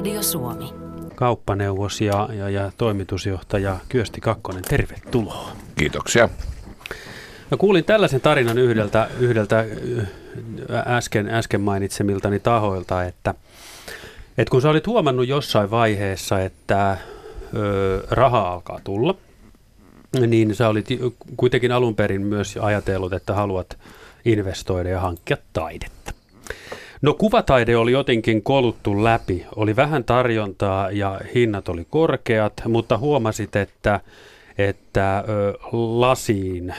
Radio Suomi. Kauppaneuvos ja, ja, ja toimitusjohtaja Kyösti Kakkonen, tervetuloa. Kiitoksia. No kuulin tällaisen tarinan yhdeltä, yhdeltä äsken, äsken mainitsemiltani tahoilta, että, että kun sä olit huomannut jossain vaiheessa, että ö, raha alkaa tulla, niin sä olit kuitenkin alun perin myös ajatellut, että haluat investoida ja hankkia taidetta. No kuvataide oli jotenkin koluttu läpi. Oli vähän tarjontaa ja hinnat oli korkeat, mutta huomasit, että, että lasiin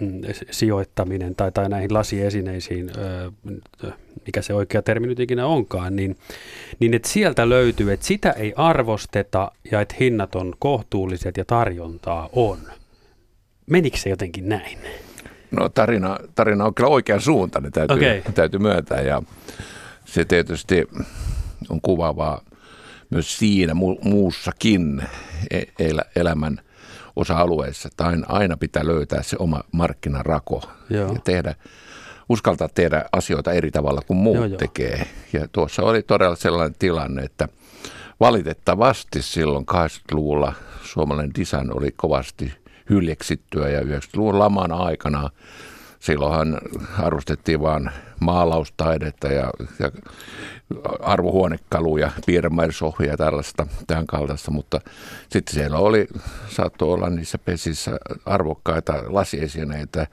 mm, sijoittaminen tai, tai näihin lasiesineisiin, mikä se oikea termi nyt ikinä onkaan, niin, niin että sieltä löytyy, että sitä ei arvosteta ja että hinnat on kohtuulliset ja tarjontaa on. Menikö se jotenkin näin? No tarina, tarina on kyllä oikean suuntainen, täytyy, okay. täytyy myöntää. Ja se tietysti on kuvaavaa myös siinä mu- muussakin e-, el- elämän osa-alueissa. Tai aina pitää löytää se oma markkinarako Joo. ja tehdä, uskaltaa tehdä asioita eri tavalla kuin muut joo, tekee. Ja tuossa oli todella sellainen tilanne, että valitettavasti silloin 80-luvulla suomalainen design oli kovasti – hyljeksittyä ja 90-luvun laman aikana silloinhan arvostettiin vain maalaustaidetta ja, ja arvohuonekaluja, piirremäisohjia ja tällaista tämän kaltaista, mutta sitten siellä oli, saattoi olla niissä pesissä arvokkaita lasiesineitä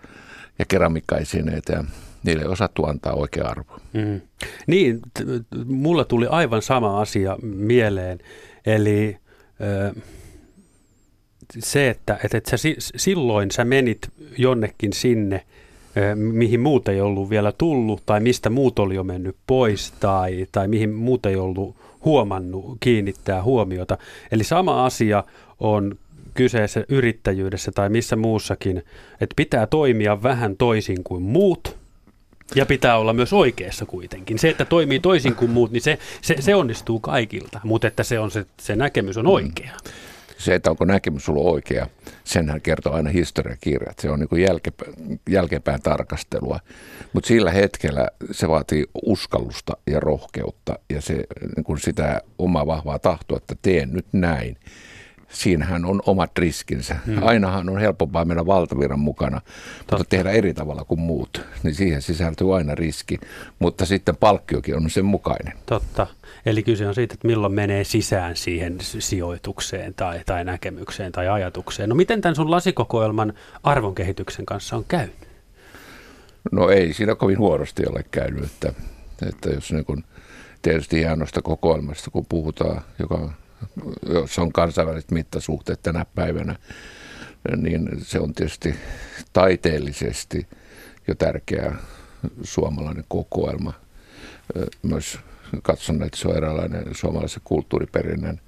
ja keramikkaesineitä ja niille ei osattu antaa oikea arvo. Mm. Niin, t- mulla tuli aivan sama asia mieleen, eli... Ö- se, että, että, että sä, silloin sä menit jonnekin sinne, mihin muut ei ollut vielä tullut, tai mistä muut oli jo mennyt pois, tai, tai mihin muut ei ollut huomannut kiinnittää huomiota. Eli sama asia on kyseessä yrittäjyydessä tai missä muussakin, että pitää toimia vähän toisin kuin muut, ja pitää olla myös oikeassa kuitenkin. Se, että toimii toisin kuin muut, niin se, se, se onnistuu kaikilta, mutta että se, on se, se näkemys on oikea. Mm se, että onko näkemys sulla oikea, senhän kertoo aina historiakirjat. Se on niin jälkepä, jälkeenpäin tarkastelua. Mutta sillä hetkellä se vaatii uskallusta ja rohkeutta ja se, niin sitä omaa vahvaa tahtoa, että teen nyt näin siinähän on omat riskinsä. Hmm. Ainahan on helpompaa mennä valtaviran mukana, Totta. mutta tehdä eri tavalla kuin muut. Niin siihen sisältyy aina riski, mutta sitten palkkiokin on sen mukainen. Totta. Eli kyse on siitä, että milloin menee sisään siihen sijoitukseen tai, tai näkemykseen tai ajatukseen. No miten tämän sun lasikokoelman arvonkehityksen kanssa on käynyt? No ei siinä kovin huonosti ole käynyt, että, että jos niin kun, tietysti hienosta kokoelmasta, kun puhutaan, joka jos on kansainväliset mittasuhteet tänä päivänä, niin se on tietysti taiteellisesti jo tärkeä suomalainen kokoelma. Myös katson, että se on eräänlainen suomalaisen kulttuuriperinnön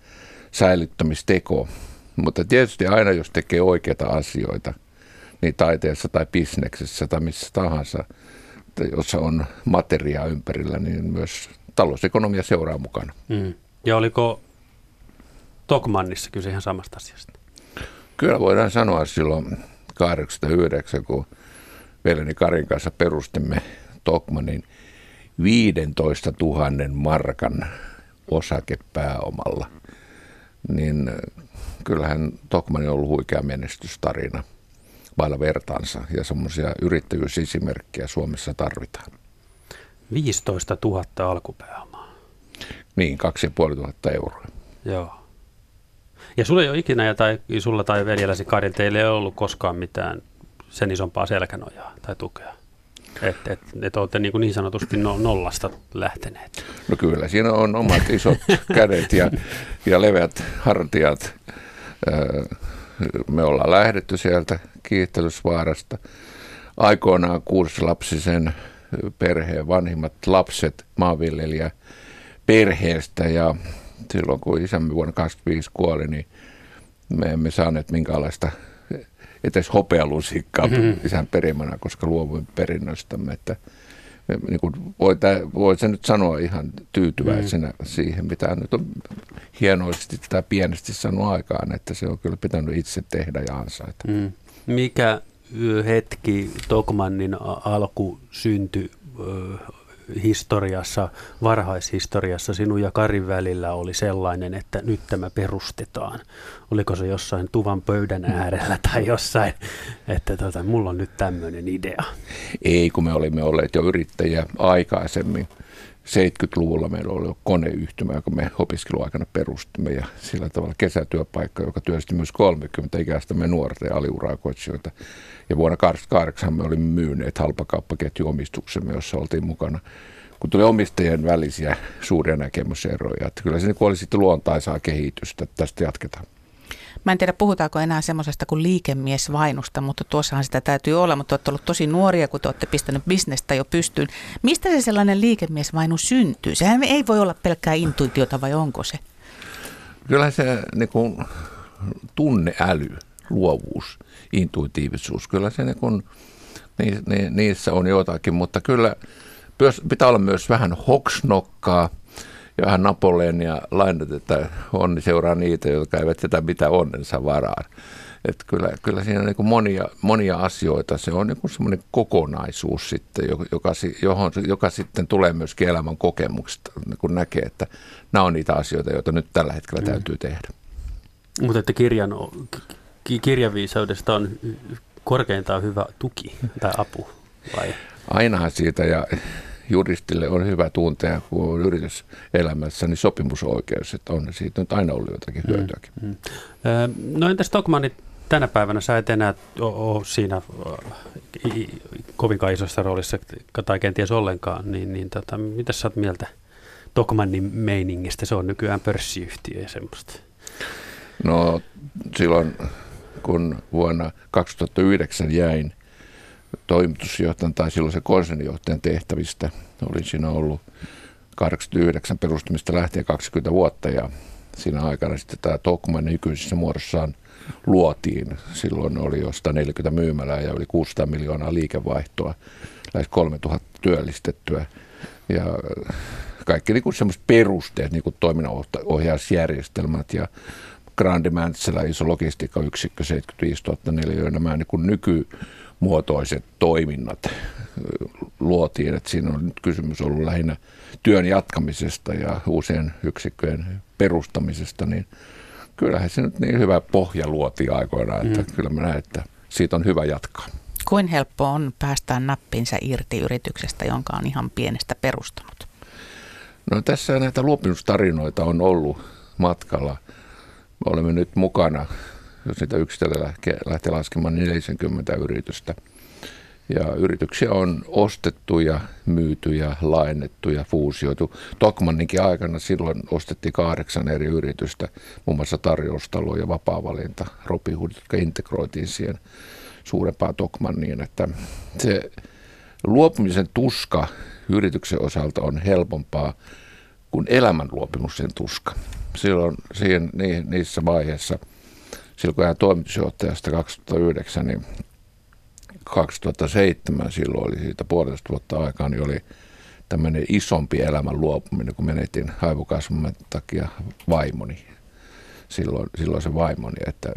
säilyttämisteko. Mutta tietysti aina, jos tekee oikeita asioita, niin taiteessa tai bisneksessä tai missä tahansa, jossa on materiaa ympärillä, niin myös talousekonomia seuraa mukana. Mm. Ja oliko Tokmannissa kyse ihan samasta asiasta? Kyllä voidaan sanoa silloin 89, kun veljeni Karin kanssa perustimme Tokmanin 15 000 markan osakepääomalla, niin kyllähän Tokmani on ollut huikea menestystarina vailla vertaansa ja semmoisia yrittäjyysesimerkkejä Suomessa tarvitaan. 15 000 alkupääomaa. Niin, 2500 euroa. Joo. Ja sulla ei ole ikinä, ja tai sulla tai veljelläsi Karin, teille ei ollut koskaan mitään sen isompaa selkänojaa tai tukea? Että et, et olette niin, niin sanotusti no, nollasta lähteneet. No kyllä, siinä on omat isot kädet ja, ja leveät hartiat. Me ollaan lähdetty sieltä Kiihtelysvaarasta. Aikoinaan kuusilapsisen perheen vanhimmat lapset maanviljelijä perheestä ja silloin kun isämme vuonna 25 kuoli, niin me emme saaneet minkäänlaista edes hopealusikkaa mm-hmm. isän perimänä, koska luovuin perinnöstämme. Että niin kuin voi, voi se nyt sanoa ihan tyytyväisenä mm-hmm. siihen, mitä nyt on hienoisesti tai pienesti sanonut aikaan, että se on kyllä pitänyt itse tehdä ja ansaita. Mm. Mikä hetki Tokmannin alku syntyi historiassa, varhaishistoriassa sinun ja Karin välillä oli sellainen, että nyt tämä perustetaan? Oliko se jossain tuvan pöydän äärellä tai jossain, että tota, mulla on nyt tämmöinen idea? Ei, kun me olimme olleet jo yrittäjiä aikaisemmin. 70-luvulla meillä oli koneyhtymä, joka me opiskeluaikana perustimme ja sillä tavalla kesätyöpaikka, joka työsti myös 30 ikäistämme nuorta ja aliurakoitsijoita. Ja vuonna 1988 me olimme myyneet halpakauppaketjuomistuksemme, jossa oltiin mukana kun tuli omistajien välisiä suuria näkemyseroja. Että kyllä se oli sitten luontaisaa kehitystä, että tästä jatketaan. Mä en tiedä, puhutaanko enää semmoisesta kuin liikemiesvainusta, mutta tuossahan sitä täytyy olla, mutta olette ollut tosi nuoria, kun te olette pistänyt bisnestä jo pystyyn. Mistä se sellainen liikemiesvainu syntyy? Sehän ei voi olla pelkkää intuitiota vai onko se? Kyllä se niin kuin, tunneäly, luovuus, intuitiivisuus, kyllä se niin kuin, niissä on jotakin, mutta kyllä pitää olla myös vähän hoksnokkaa – vähän Napoleonia lainat, että onni seuraa niitä, jotka eivät sitä mitä onnensa varaan. Että kyllä, kyllä siinä on niin monia, monia asioita. Se on niin semmoinen kokonaisuus sitten, joka, johon, joka sitten tulee myös elämän kokemuksesta, kun näkee, että nämä on niitä asioita, joita nyt tällä hetkellä mm. täytyy tehdä. Mutta että kirjan, kirjaviisaudesta on korkeintaan hyvä tuki tai apu, vai? Ainahan siitä, ja juristille on hyvä tuntea, kun on yrityselämässä, niin sopimusoikeus, että on siitä nyt aina ollut jotakin mm, hyötyäkin. Mm, mm. No entä Stockmanit tänä päivänä sä et enää ole siinä kovinkaan isossa roolissa tai kenties ollenkaan, niin, niin tota, mitä sä oot mieltä Stockmannin meiningistä? Se on nykyään pörssiyhtiö ja semmoista. No silloin, kun vuonna 2009 jäin toimitusjohtajan tai silloin se konsernijohtajan tehtävistä. Olin siinä ollut 89 perustamista lähtien 20 vuotta ja siinä aikana sitten tämä Tokman nykyisessä muodossaan luotiin. Silloin oli jo 140 myymälää ja yli 600 miljoonaa liikevaihtoa, lähes 3000 työllistettyä. Ja kaikki niin semmoiset perusteet, niin kuin toiminnanohjausjärjestelmät ja Grande Mäntsälä, iso logistiikkayksikkö, 75 000 nämä niin kuin nyky muotoiset toiminnat luotiin. Että siinä on nyt kysymys ollut lähinnä työn jatkamisesta ja uusien yksikköjen perustamisesta, niin kyllähän se nyt niin hyvä pohja luotiin aikoinaan, että mm. kyllä mä näen, että siitä on hyvä jatkaa. Kuin helppo on päästää nappinsa irti yrityksestä, jonka on ihan pienestä perustanut? No tässä näitä luopimustarinoita on ollut matkalla. Me olemme nyt mukana jos niitä yksitellen lähtee laskemaan, niin 40 yritystä. Ja yrityksiä on ostettu ja myyty ja lainettu ja fuusioitu. Tokmanninkin aikana silloin ostettiin kahdeksan eri yritystä, muun muassa tarjoustalo ja vapaa-valinta, Robinhood, jotka integroitiin siihen suurempaan Tokmanniin. Että se luopumisen tuska yrityksen osalta on helpompaa kuin elämän luopumisen tuska. Silloin siihen, niissä vaiheissa – silloin kun hän toimitusjohtajasta 2009, niin 2007 silloin oli siitä puolesta vuotta aikaa, niin oli tämmöinen isompi elämän luopuminen, kun menetin aivokasvun takia vaimoni. Silloin, silloin se vaimoni, että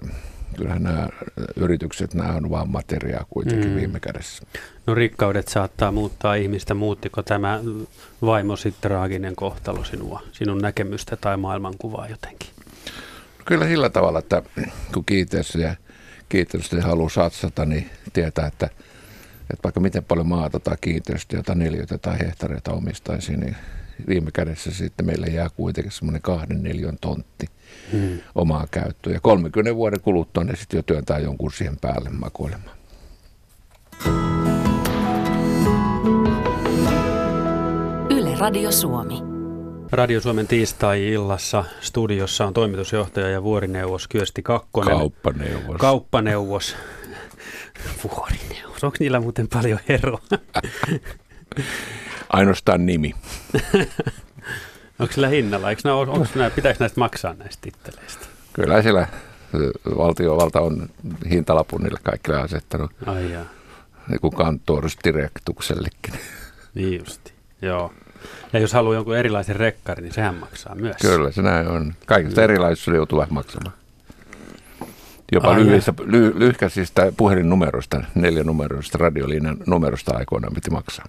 kyllähän nämä yritykset, nämä on vain materiaa kuitenkin mm. viime kädessä. No rikkaudet saattaa muuttaa ihmistä. Muuttiko tämä vaimosi traaginen kohtalo sinua, sinun näkemystä tai maailmankuvaa jotenkin? Kyllä sillä tavalla, että kun kiinteistöjä, kiinteistöjä haluaa satsata, niin tietää, että, että vaikka miten paljon maata tai kiinteistöjä tai neliöitä tai hehtaareita omistaisi, niin viime kädessä sitten meille jää kuitenkin semmoinen kahden neljän tontti hmm. omaa käyttöön. Ja 30 vuoden kuluttua ne sitten jo työntää jonkun siihen päälle makoilemaan. Yle Radio Suomi. Radio Suomen tiistai-illassa studiossa on toimitusjohtaja ja vuorineuvos Kyösti Kakkonen. Kauppaneuvos. Kauppaneuvos. Vuorineuvos. Onko niillä muuten paljon eroa? Ainoastaan nimi. onko sillä hinnalla? Eikö nämä, onko nämä, pitääkö näistä maksaa näistä titteleistä? Kyllä siellä valtiovalta on hintalapun niille kaikille asettanut. Ai jaa. Niin kuin kantorsdirektuksellekin. Niin justi, joo. Ja jos haluaa jonkun erilaisen rekkarin, niin sehän maksaa myös. Kyllä, se näin on. Kaikista erilaisista joutuu maksamaan. Jopa lyhyistä, ly, lyhkäisistä puhelinnumeroista, neljä numeroista, radiolinjan numerosta aikoinaan piti maksaa.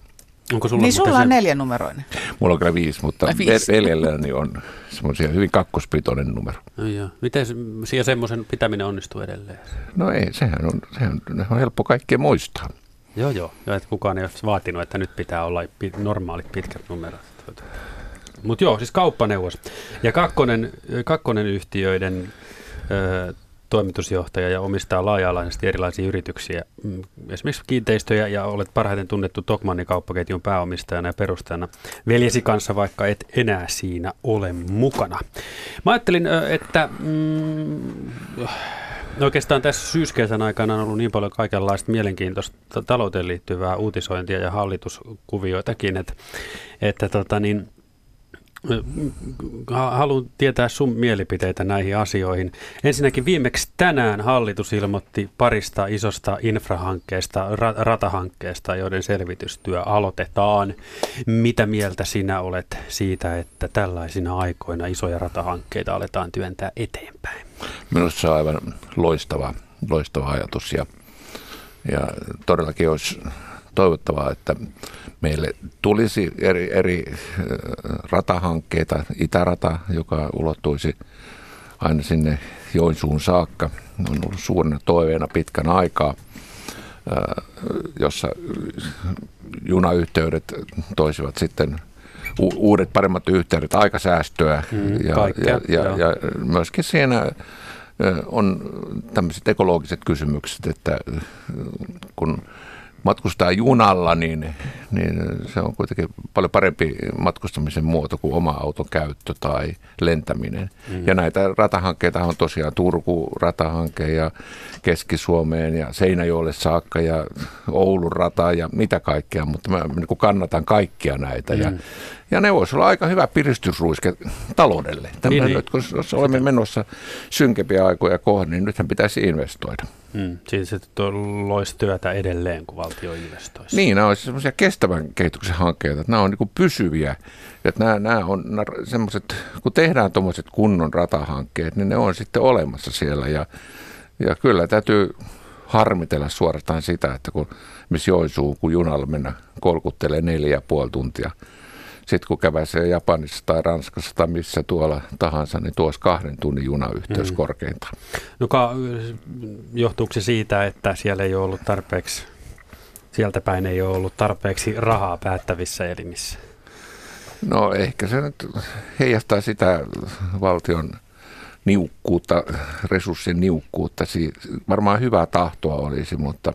Onko sulla Niin sulla se- on neljänumeroinen. Mulla on kyllä viisi, mutta viisi. veljelläni on semmoisia hyvin kakkospitoinen numero. No joo. Miten se- siellä semmoisen pitäminen onnistuu edelleen? No ei, sehän on, sehän on helppo kaikkien muistaa. Joo, joo. Ja että kukaan ei ole vaatinut, että nyt pitää olla normaalit pitkät numerot. Mutta joo, siis kauppaneuvos. Ja kakkonen, kakkonen yhtiöiden ö, toimitusjohtaja ja omistaa laaja-alaisesti erilaisia yrityksiä, mm, esimerkiksi kiinteistöjä, ja olet parhaiten tunnettu Tokmannin kauppaketjun pääomistajana ja perustajana veljesi kanssa, vaikka et enää siinä ole mukana. Mä ajattelin, että mm, Oikeastaan tässä syyskesän aikana on ollut niin paljon kaikenlaista mielenkiintoista talouteen liittyvää uutisointia ja hallituskuvioitakin, että, että tota niin, haluan tietää sun mielipiteitä näihin asioihin. Ensinnäkin viimeksi tänään hallitus ilmoitti parista isosta infrahankkeesta, ra- ratahankkeesta, joiden selvitystyö aloitetaan. Mitä mieltä sinä olet siitä, että tällaisina aikoina isoja ratahankkeita aletaan työntää eteenpäin? Minusta se on aivan loistava, loistava ajatus ja, ja todellakin olisi toivottavaa, että meille tulisi eri, eri äh, ratahankkeita, itärata, joka ulottuisi aina sinne Joensuun saakka, on ollut suurena toiveena pitkän aikaa, äh, jossa junayhteydet toisivat sitten u- uudet paremmat yhteydet, aikasäästöä. Mm, ja, kaikkea, ja, ja, ja myöskin siinä ö, on tämmöiset ekologiset kysymykset, että kun matkustaa junalla, niin, niin se on kuitenkin paljon parempi matkustamisen muoto kuin oma auton käyttö tai lentäminen. Mm. Ja näitä ratahankkeita on tosiaan Turku ratahanke ja Keski-Suomeen ja Seinäjoelle saakka ja Oulun rata ja mitä kaikkea, mutta mä niin kannatan kaikkia näitä. Mm. Ja, ja ne voisi olla aika hyvä piristysruiske taloudelle. Tämmöinen, niin. nyt, kun jos olemme menossa synkempiä aikoja kohden, niin nythän pitäisi investoida. Mm, siinä se loisi työtä edelleen, kun valtio investoisi. Niin, nämä olisivat semmoisia kestävän kehityksen hankkeita, että nämä on niin pysyviä. Että nämä, nämä on semmoiset, kun tehdään tuommoiset kunnon ratahankkeet, niin ne on sitten olemassa siellä. Ja, ja kyllä täytyy harmitella suorastaan sitä, että kun missä Joensuun, kun junalla mennä kolkuttelee neljä ja puoli tuntia. Sitten kun käväisee Japanissa tai Ranskassa tai missä tuolla tahansa, niin tuossa kahden tunnin junayhteys mm. korkeintaan. No ka- johtuuko se siitä, että siellä ei ole ollut tarpeeksi, sieltä päin ei ole ollut tarpeeksi rahaa päättävissä elimissä? No ehkä se nyt heijastaa sitä valtion niukkuutta, resurssien niukkuutta. Si- varmaan hyvää tahtoa olisi, mutta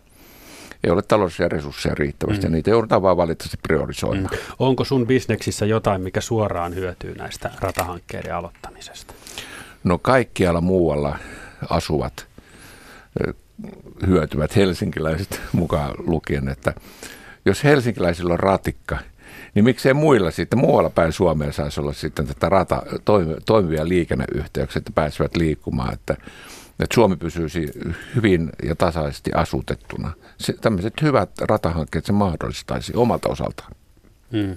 ei ole taloudellisia resursseja riittävästi mm. ja niitä joudutaan vaan valitettavasti priorisoimaan. Mm. Onko sun bisneksissä jotain, mikä suoraan hyötyy näistä ratahankkeiden aloittamisesta? No kaikkialla muualla asuvat hyötyvät helsinkiläiset mukaan lukien, että jos helsinkiläisillä on ratikka, niin miksei muilla sitten muualla päin Suomea saisi olla sitten tätä rata, toimi, toimivia liikenneyhteyksiä, että pääsevät liikkumaan, että, että Suomi pysyisi hyvin ja tasaisesti asutettuna. Se, tämmöiset hyvät ratahankkeet se mahdollistaisi omalta osaltaan. Mm.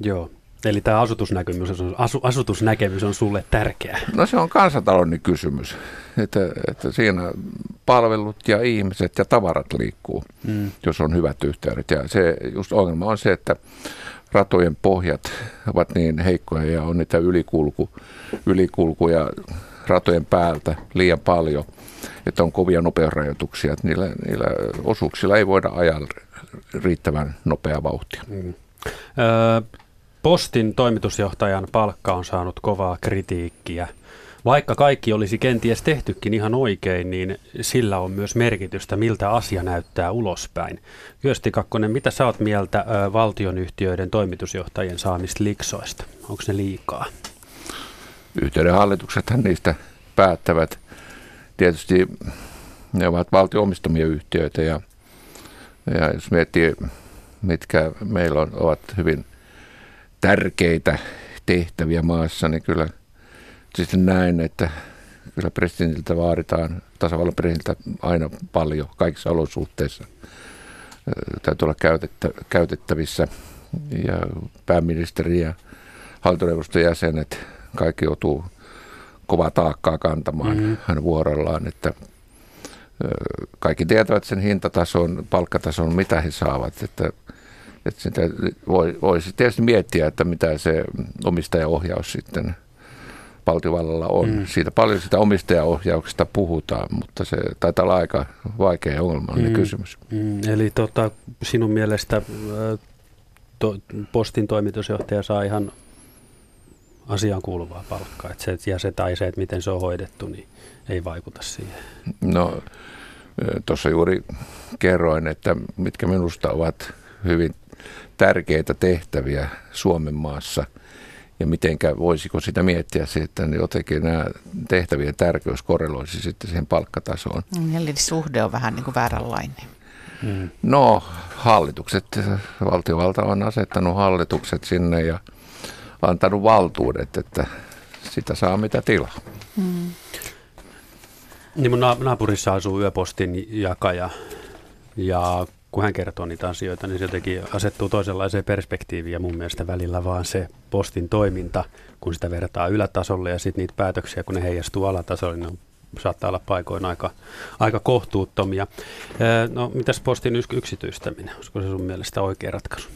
Joo. Eli tämä asutusnäkemys on, asu, asutusnäkemys on sulle tärkeä. No se on kansantalouden kysymys, että, että siinä palvelut ja ihmiset ja tavarat liikkuu, mm. jos on hyvät yhteydet. Ja se just ongelma on se, että ratojen pohjat ovat niin heikkoja ja on niitä ylikulku, ylikulkuja ratojen päältä liian paljon, että on kovia nopeusrajoituksia, että niillä, niillä osuuksilla ei voida ajaa riittävän nopea vauhtia. Mm. Postin toimitusjohtajan palkka on saanut kovaa kritiikkiä. Vaikka kaikki olisi kenties tehtykin ihan oikein, niin sillä on myös merkitystä, miltä asia näyttää ulospäin. Kyösti Kakkonen, mitä sä oot mieltä valtionyhtiöiden toimitusjohtajien saamista liksoista? Onko ne liikaa? Yhteyden hallituksethan niistä päättävät. Tietysti ne ovat valtion omistamia yhtiöitä ja, ja jos miettii, mitkä meillä on, ovat hyvin tärkeitä tehtäviä maassa, niin kyllä sitten näin, että kyllä presidentiltä vaaditaan, tasavallan presidentiltä aina paljon kaikissa olosuhteissa. Täytyy olla käytettä, käytettävissä ja pääministeri ja hallintoneuvoston jäsenet, kaikki joutuu kovaa taakkaa kantamaan mm-hmm. hän vuorollaan, että kaikki tietävät sen hintatason, palkkatason, mitä he saavat, että että sitä voi, voisi tietysti miettiä, että mitä se omistajaohjaus sitten valtiovallalla on. Mm. Siitä paljon sitä omistajaohjauksesta puhutaan, mutta se taitaa olla aika vaikea ongelmallinen mm. kysymys. Mm. Eli tota, sinun mielestä to, postin toimitusjohtaja saa ihan asiaan kuuluvaa palkkaa, että se, ja se tai se, että miten se on hoidettu, niin ei vaikuta siihen. No, tuossa juuri kerroin, että mitkä minusta ovat hyvin tärkeitä tehtäviä Suomen maassa ja mitenkä voisiko sitä miettiä että jotenkin nämä tehtävien tärkeys korreloisi sitten siihen palkkatasoon. Mm, eli suhde on vähän niin kuin vääränlainen. Hmm. No hallitukset, valtiovalta on asettanut hallitukset sinne ja antanut valtuudet, että sitä saa mitä tilaa. Hmm. Niin mun naapurissa asuu yöpostin jakaja ja kun hän kertoo niitä asioita, niin se jotenkin asettuu toisenlaiseen perspektiiviin ja mun mielestä välillä vaan se postin toiminta, kun sitä vertaa ylätasolle ja sitten niitä päätöksiä, kun ne heijastuu alatasolle, niin saattaa olla paikoin aika, aika kohtuuttomia. No, mitäs postin yksityistäminen? Olisiko se sun mielestä oikea ratkaisu?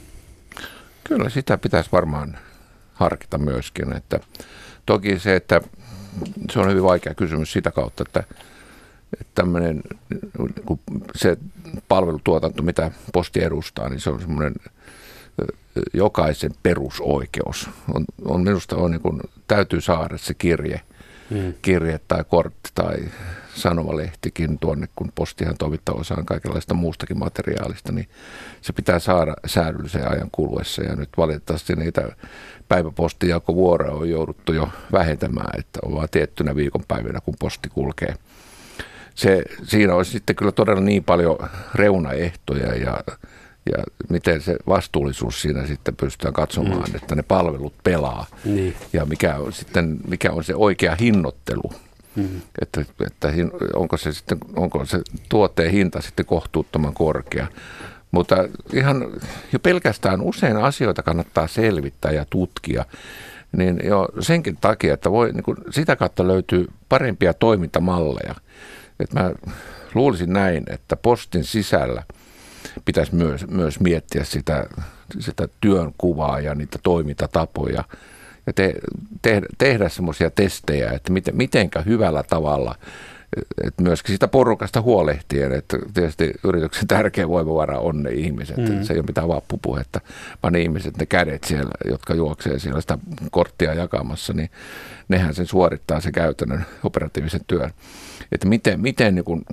Kyllä sitä pitäisi varmaan harkita myöskin. Että toki se, että se on hyvin vaikea kysymys sitä kautta, että tämmöinen, se palvelutuotanto, mitä posti edustaa, niin se on semmoinen jokaisen perusoikeus. On, on minusta on niin kuin, täytyy saada se kirje, mm. kirje tai kortti tai sanomalehtikin tuonne, kun postihan toimittaa osaan kaikenlaista muustakin materiaalista, niin se pitää saada säädyllisen ajan kuluessa. Ja nyt valitettavasti niitä päiväpostijakovuoroja on jouduttu jo vähentämään, että on vaan tiettynä viikonpäivinä, kun posti kulkee – se, siinä olisi sitten kyllä todella niin paljon reunaehtoja ja, ja miten se vastuullisuus siinä sitten pystytään katsomaan, mm. että ne palvelut pelaa niin. ja mikä on, sitten, mikä on se oikea hinnoittelu. Mm. Että, että onko, se sitten, onko se tuotteen hinta sitten kohtuuttoman korkea. Mutta ihan jo pelkästään usein asioita kannattaa selvittää ja tutkia, niin jo senkin takia, että voi, niin kuin sitä kautta löytyy parempia toimintamalleja että mä luulisin näin, että postin sisällä pitäisi myös, myös miettiä sitä, sitä työn kuvaa ja niitä toimintatapoja ja te, te, tehdä semmoisia testejä, että miten, mitenkä hyvällä tavalla että myöskin sitä porukasta huolehtien, että tietysti yrityksen tärkeä voimavara on ne ihmiset. Mm. Se ei ole mitään vappupuhetta, vaan ne ihmiset, ne kädet siellä, jotka juoksee siellä sitä korttia jakamassa, niin nehän sen suorittaa se käytännön operatiivisen työn että miten, miten niin kun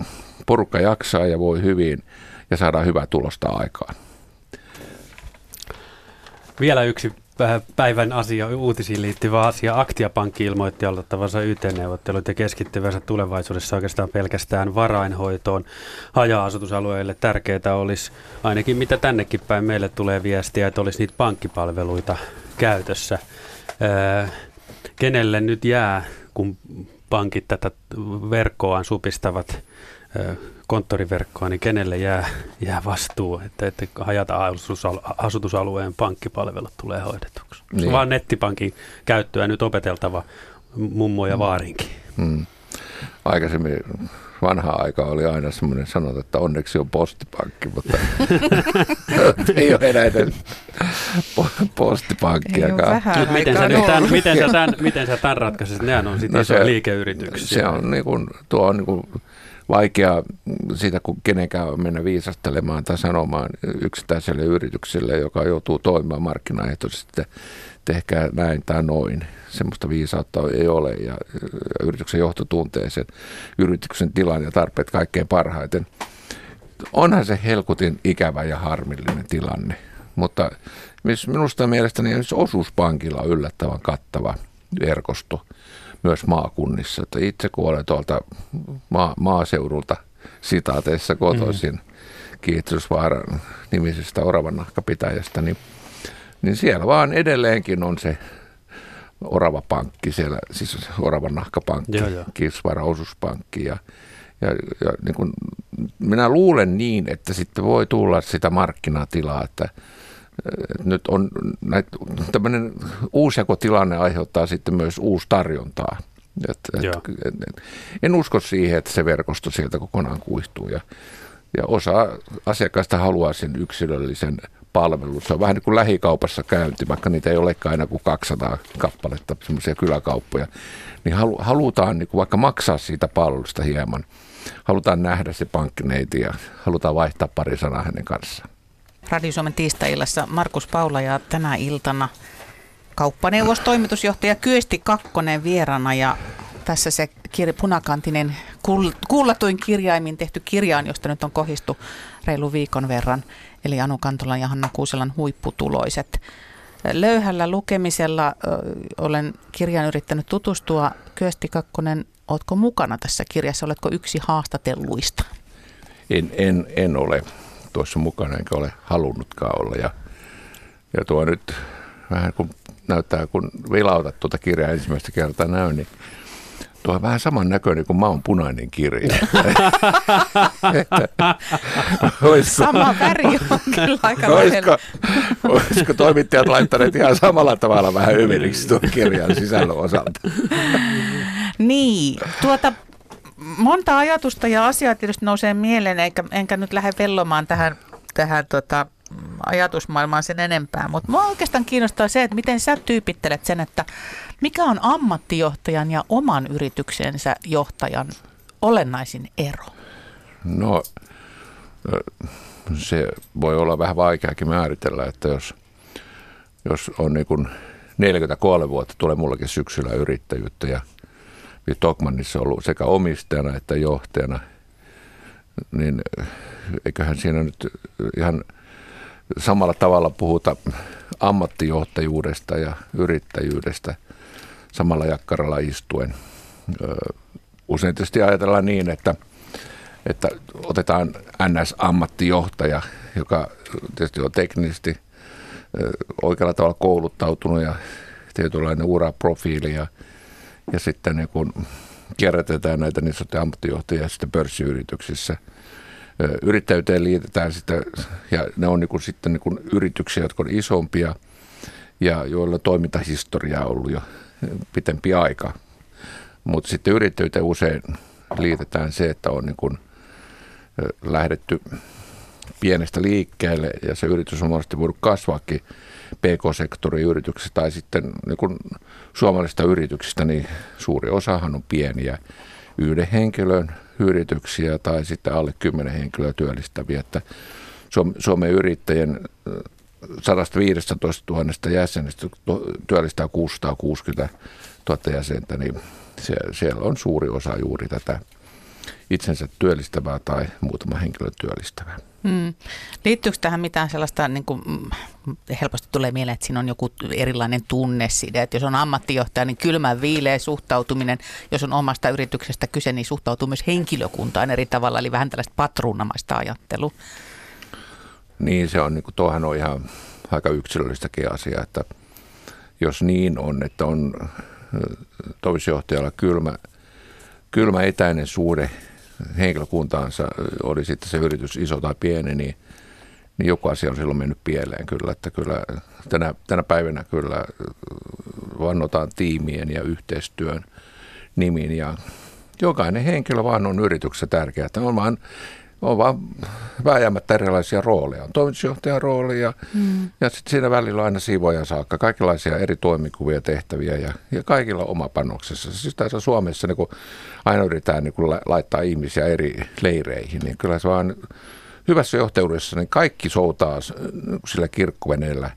porukka jaksaa ja voi hyvin ja saadaan hyvää tulosta aikaan. Vielä yksi päivän asia, uutisiin liittyvä asia. Aktiapankki ilmoitti aloittavansa YT-neuvottelut ja keskittyvänsä tulevaisuudessa oikeastaan pelkästään varainhoitoon. Haja-asutusalueille tärkeää olisi, ainakin mitä tännekin päin meille tulee viestiä, että olisi niitä pankkipalveluita käytössä. kenelle nyt jää, kun pankit tätä verkkoaan supistavat konttoriverkkoa, niin kenelle jää, jää vastuu, että, että hajata asutusalueen pankkipalvelut tulee hoidetuksi? Niin. Vaan nettipankin käyttöä nyt opeteltava mummo ja vaarinkin. Hmm. Aikaisemmin vanha aika oli aina semmoinen sanota, että onneksi on postipankki, mutta ei ole enää edes postipankkiakaan. Miten sä, nyt tämän, miten, sä tämän, miten sä tämän ratkaisit? Nehän on sitten no iso liikeyrityksiä. Se on niin kuin, tuo on niin kuin vaikea siitä, kun kenenkään mennä viisastelemaan tai sanomaan yksittäiselle yritykselle, joka joutuu toimimaan markkinaehtoisesti, tehkää näin tai noin. Semmoista viisautta ei ole ja yrityksen johto tuntee sen yrityksen tilan ja tarpeet kaikkein parhaiten. Onhan se helkutin ikävä ja harmillinen tilanne, mutta minusta mielestäni osuuspankilla on yllättävän kattava verkosto myös maakunnissa. Että itse kun olen tuolta maa, maaseudulta sitaateissa kotoisin, mm. Kiitosvaaran nimisestä oravan nahkapitäjästä, niin, niin siellä vaan edelleenkin on se Orava Pankki, siellä, siis Oravan nahkapankki, Kiitosvaaran osuuspankki ja, ja, ja niin kun, minä luulen niin, että sitten voi tulla sitä markkinatilaa, että nyt on näitä, tämmöinen uusjakotilanne aiheuttaa sitten myös uusi tarjontaa. Et, et, et, en usko siihen, että se verkosto sieltä kokonaan kuihtuu ja, ja osa asiakkaista haluaa sen yksilöllisen palvelu. Se on vähän niin kuin lähikaupassa käynti, vaikka niitä ei olekaan aina kuin 200 kappaletta, semmoisia kyläkauppoja. Niin halu, halutaan niin kuin vaikka maksaa siitä palvelusta hieman. Halutaan nähdä se pankkineiti ja halutaan vaihtaa pari sanaa hänen kanssaan. Radio Suomen tiistai-illassa Markus Paula ja tänä iltana kauppaneuvos, toimitusjohtaja Kyösti Kakkonen vierana ja tässä se kir- punakantinen kuullatuin kirjaimin tehty kirjaan, josta nyt on kohistu reilu viikon verran, eli Anu Kantolan ja Hanna Kuuselan huipputuloiset. Löyhällä lukemisella ö, olen kirjan yrittänyt tutustua. Kyösti Kakkonen, oletko mukana tässä kirjassa? Oletko yksi haastatelluista? En, en, en ole tuossa mukana, enkä ole halunnutkaan olla. Ja, ja tuo nyt vähän kun näyttää, kun vilautat tuota kirjaa ensimmäistä kertaa näyn, niin tuo on vähän saman näköinen kuin maun punainen kirja. Sama väri on kyllä aika olisiko, olisiko toimittajat laittaneet ihan samalla tavalla vähän ymmärriksi tuon kirjan sisällön osalta? niin, tuota monta ajatusta ja asiaa tietysti nousee mieleen, eikä, enkä nyt lähde vellomaan tähän, tähän tota, ajatusmaailmaan sen enempää, mutta minua oikeastaan kiinnostaa se, että miten sä tyypittelet sen, että mikä on ammattijohtajan ja oman yrityksensä johtajan olennaisin ero? No se voi olla vähän vaikeakin määritellä, että jos, jos on niin kuin 43 vuotta, tulee mullakin syksyllä yrittäjyyttä ja Tokmannissa ollut sekä omistajana että johtajana, niin eiköhän siinä nyt ihan samalla tavalla puhuta ammattijohtajuudesta ja yrittäjyydestä samalla jakkaralla istuen. Usein tietysti ajatellaan niin, että, että otetaan NS-ammattijohtaja, joka tietysti on teknisesti oikealla tavalla kouluttautunut ja tietynlainen uraprofiili ja, ja sitten niin kun kierrätetään näitä niin sanottuja ammattijohtajia sitten pörssiyrityksissä – yrittäjyyteen liitetään sitä, ja ne on niin kuin sitten niin kuin yrityksiä, jotka on isompia ja joilla toimintahistoria on ollut jo pitempi aika. Mutta sitten yrittäjyyteen usein liitetään se, että on niin kuin lähdetty pienestä liikkeelle ja se yritys on monesti voinut kasvaakin PK-sektorin yrityksistä tai sitten niin kuin suomalaisista yrityksistä, niin suuri osahan on pieniä yhden henkilön yrityksiä tai sitten alle 10 henkilöä työllistäviä. Että Suomen yrittäjien 115 000 jäsenestä työllistää 660 000 jäsentä, niin siellä on suuri osa juuri tätä itsensä työllistävää tai muutama henkilö työllistävää. Hmm. Liittyykö tähän mitään sellaista, niin kuin, mm, helposti tulee mieleen, että siinä on joku erilainen tunneside, että jos on ammattijohtaja, niin kylmä viileä suhtautuminen, jos on omasta yrityksestä kyse, niin suhtautuu myös henkilökuntaan eri tavalla, eli vähän tällaista patruunamaista ajattelua. Niin, se on, niin kuin, tuohan on ihan aika yksilöllistäkin asia, että jos niin on, että on toimitusjohtajalla kylmä, kylmä etäinen suhde henkilökuntaansa, oli sitten se yritys iso tai pieni, niin, niin joku asia on silloin mennyt pieleen kyllä, että kyllä tänä, tänä päivänä kyllä vannotaan tiimien ja yhteistyön nimiin ja jokainen henkilö vaan on yrityksessä tärkeä. Että on vaan on vaan vääjäämättä erilaisia rooleja. On toimitusjohtajan rooli ja, mm. ja sitten siinä välillä on aina siivoja saakka. Kaikenlaisia eri toimikuvia tehtäviä ja, ja kaikilla oma panoksessa. Siis tässä Suomessa niin kun aina yritetään niin kun laittaa ihmisiä eri leireihin, niin kyllä se vaan hyvässä johtajuudessa niin kaikki soutaa sillä kirkkoveneellä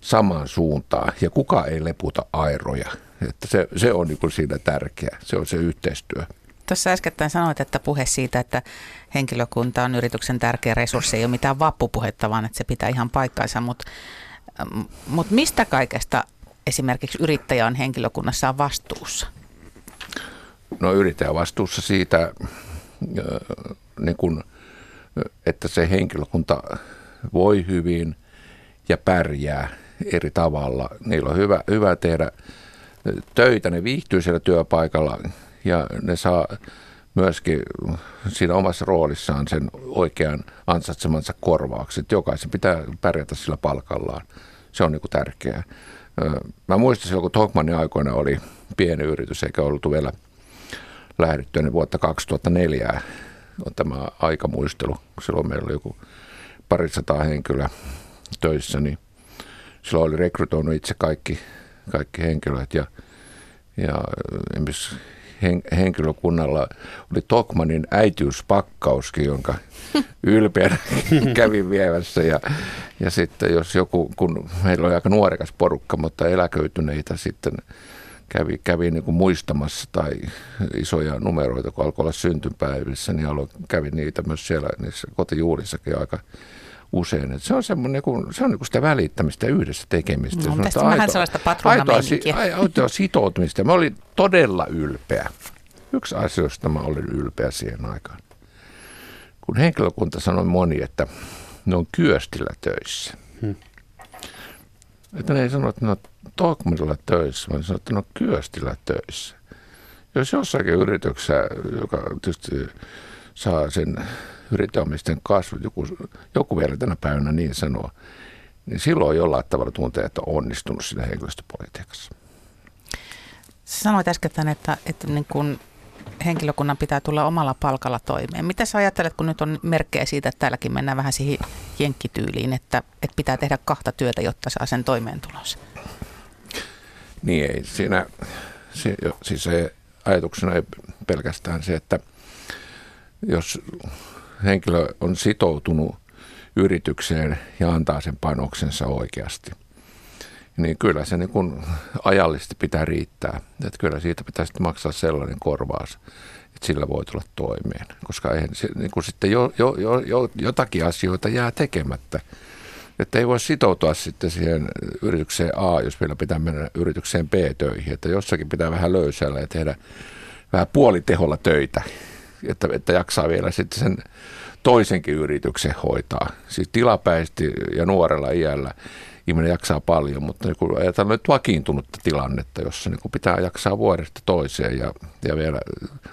samaan suuntaan ja kuka ei leputa airoja. Että se, se on niin siinä tärkeä, se on se yhteistyö. Tuossa äskettäin sanoit, että puhe siitä, että henkilökunta on yrityksen tärkeä resurssi, ei ole mitään vappupuhetta, vaan että se pitää ihan paikkaansa, mutta mut mistä kaikesta esimerkiksi yrittäjä on henkilökunnassaan vastuussa? No yrittäjä vastuussa siitä, niin kun, että se henkilökunta voi hyvin ja pärjää eri tavalla. Niillä on hyvä, hyvä tehdä töitä, ne viihtyy siellä työpaikalla ja ne saa myöskin siinä omassa roolissaan sen oikean ansaitsemansa korvaukset. Jokaisen pitää pärjätä sillä palkallaan. Se on niin kuin tärkeää. Mä muistan silloin, kun Tokmannin aikoina oli pieni yritys, eikä ollut vielä lähdetty niin vuotta 2004 on tämä aikamuistelu. Silloin meillä oli joku parisataa henkilöä töissä, niin silloin oli rekrytoinut itse kaikki, kaikki henkilöt ja, ja esimerkiksi henkilökunnalla oli Tokmanin äitiyspakkauskin, jonka ylpeänä kävin vievässä. Ja, ja sitten jos joku, kun meillä oli aika nuorekas porukka, mutta eläköityneitä sitten kävi, kävi niin kuin muistamassa tai isoja numeroita, kun alkoi olla syntypäivissä, niin aloin, kävi niitä myös siellä niissä kotijuurissakin aika usein. Että se on, semmoinen, niin se on niin kuin sitä välittämistä ja yhdessä tekemistä. No, tästä aito, vähän sellaista aitoa, aitoa sitoutumista. Mä olin todella ylpeä. Yksi asioista mä olin ylpeä siihen aikaan. Kun henkilökunta sanoi moni, että ne on kyöstillä töissä. Hmm. Että ne ei sano, että ne on Tokmanilla töissä, vaan sanoi, että ne on kyöstillä töissä. Jos jossakin yrityksessä, joka tietysti saa sen yrittämisten kasvut, joku, joku vielä tänä päivänä niin sanoo, niin silloin jollain tavalla tuntee, että on onnistunut siinä henkilöstöpolitiikassa. Sanoit äsken, että, että niin kun henkilökunnan pitää tulla omalla palkalla toimeen. Mitä sä ajattelet, kun nyt on merkkejä siitä, että täälläkin mennään vähän siihen jenkkityyliin, että, että pitää tehdä kahta työtä, jotta saa sen toimeentulonsa? Niin ei. Siinä, se, siis se ajatuksena ei pelkästään se, että jos henkilö on sitoutunut yritykseen ja antaa sen panoksensa oikeasti, niin kyllä se niin kuin ajallisesti pitää riittää. Että kyllä siitä pitää sitten maksaa sellainen korvaus, että sillä voi tulla toimeen. Koska eihän se, niin kuin sitten jo, jo, jo, jo, jotakin asioita jää tekemättä. Että ei voi sitoutua sitten siihen yritykseen A, jos vielä pitää mennä yritykseen B töihin. Että jossakin pitää vähän löysällä ja tehdä vähän puoliteholla töitä että, että jaksaa vielä sitten sen toisenkin yrityksen hoitaa. Siis tilapäisesti ja nuorella iällä ihminen jaksaa paljon, mutta niin kun ajatellaan nyt vakiintunutta tilannetta, jossa niin pitää jaksaa vuodesta toiseen ja, ja vielä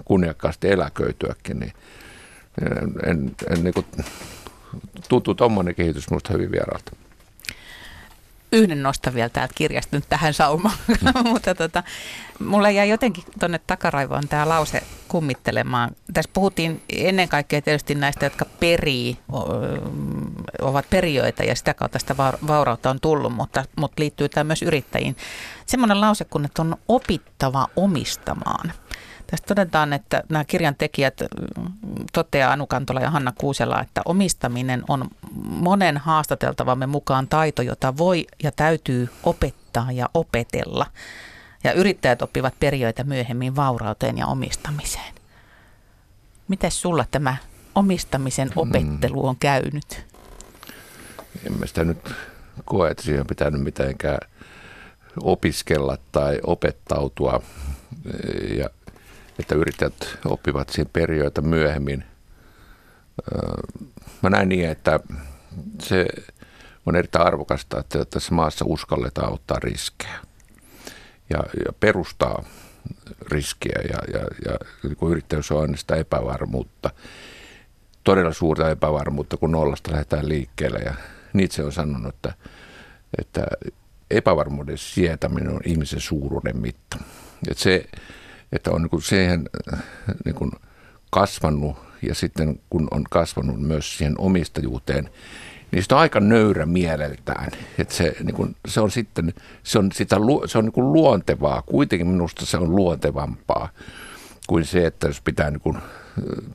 kunniakkaasti eläköityäkin, niin en, en, en niin kuin, tuntuu tuommoinen kehitys minusta hyvin vieraalta yhden nostan vielä täältä kirjasta nyt tähän saumaan, mutta tota, mulla jäi jotenkin tuonne takaraivoon tämä lause kummittelemaan. Tässä puhuttiin ennen kaikkea tietysti näistä, jotka perii, ovat perijöitä ja sitä kautta sitä vaurautta on tullut, mutta, mutta liittyy tämä myös yrittäjiin. Semmoinen lause kun, että on opittava omistamaan – Tästä todetaan, että nämä kirjan tekijät mm, toteaa Anu Kantola ja Hanna Kuusela, että omistaminen on monen haastateltavamme mukaan taito, jota voi ja täytyy opettaa ja opetella. Ja yrittäjät oppivat periöitä myöhemmin vaurauteen ja omistamiseen. Miten sulla tämä omistamisen mm. opettelu on käynyt? En mä sitä nyt koe, että siihen on pitänyt mitenkään opiskella tai opettautua. Ja että yrittäjät oppivat siihen periöitä myöhemmin. Mä näen niin, että se on erittäin arvokasta, että tässä maassa uskalletaan ottaa riskejä ja, ja perustaa riskiä ja, ja, ja kun yrittäjyys on aina sitä epävarmuutta, todella suurta epävarmuutta, kun nollasta lähdetään liikkeelle. Ja Nietzsche on sanonut, että, että epävarmuuden sietäminen on ihmisen suuruuden mitta. Että se, että on niin siihen niin kuin kasvanut ja sitten kun on kasvanut myös siihen omistajuuteen, niin sitä on aika nöyrä mieleltään. Että se, niin kuin, se on sitten, se on, sitä, se on niin kuin luontevaa. Kuitenkin minusta se on luontevampaa kuin se, että jos pitää niin kuin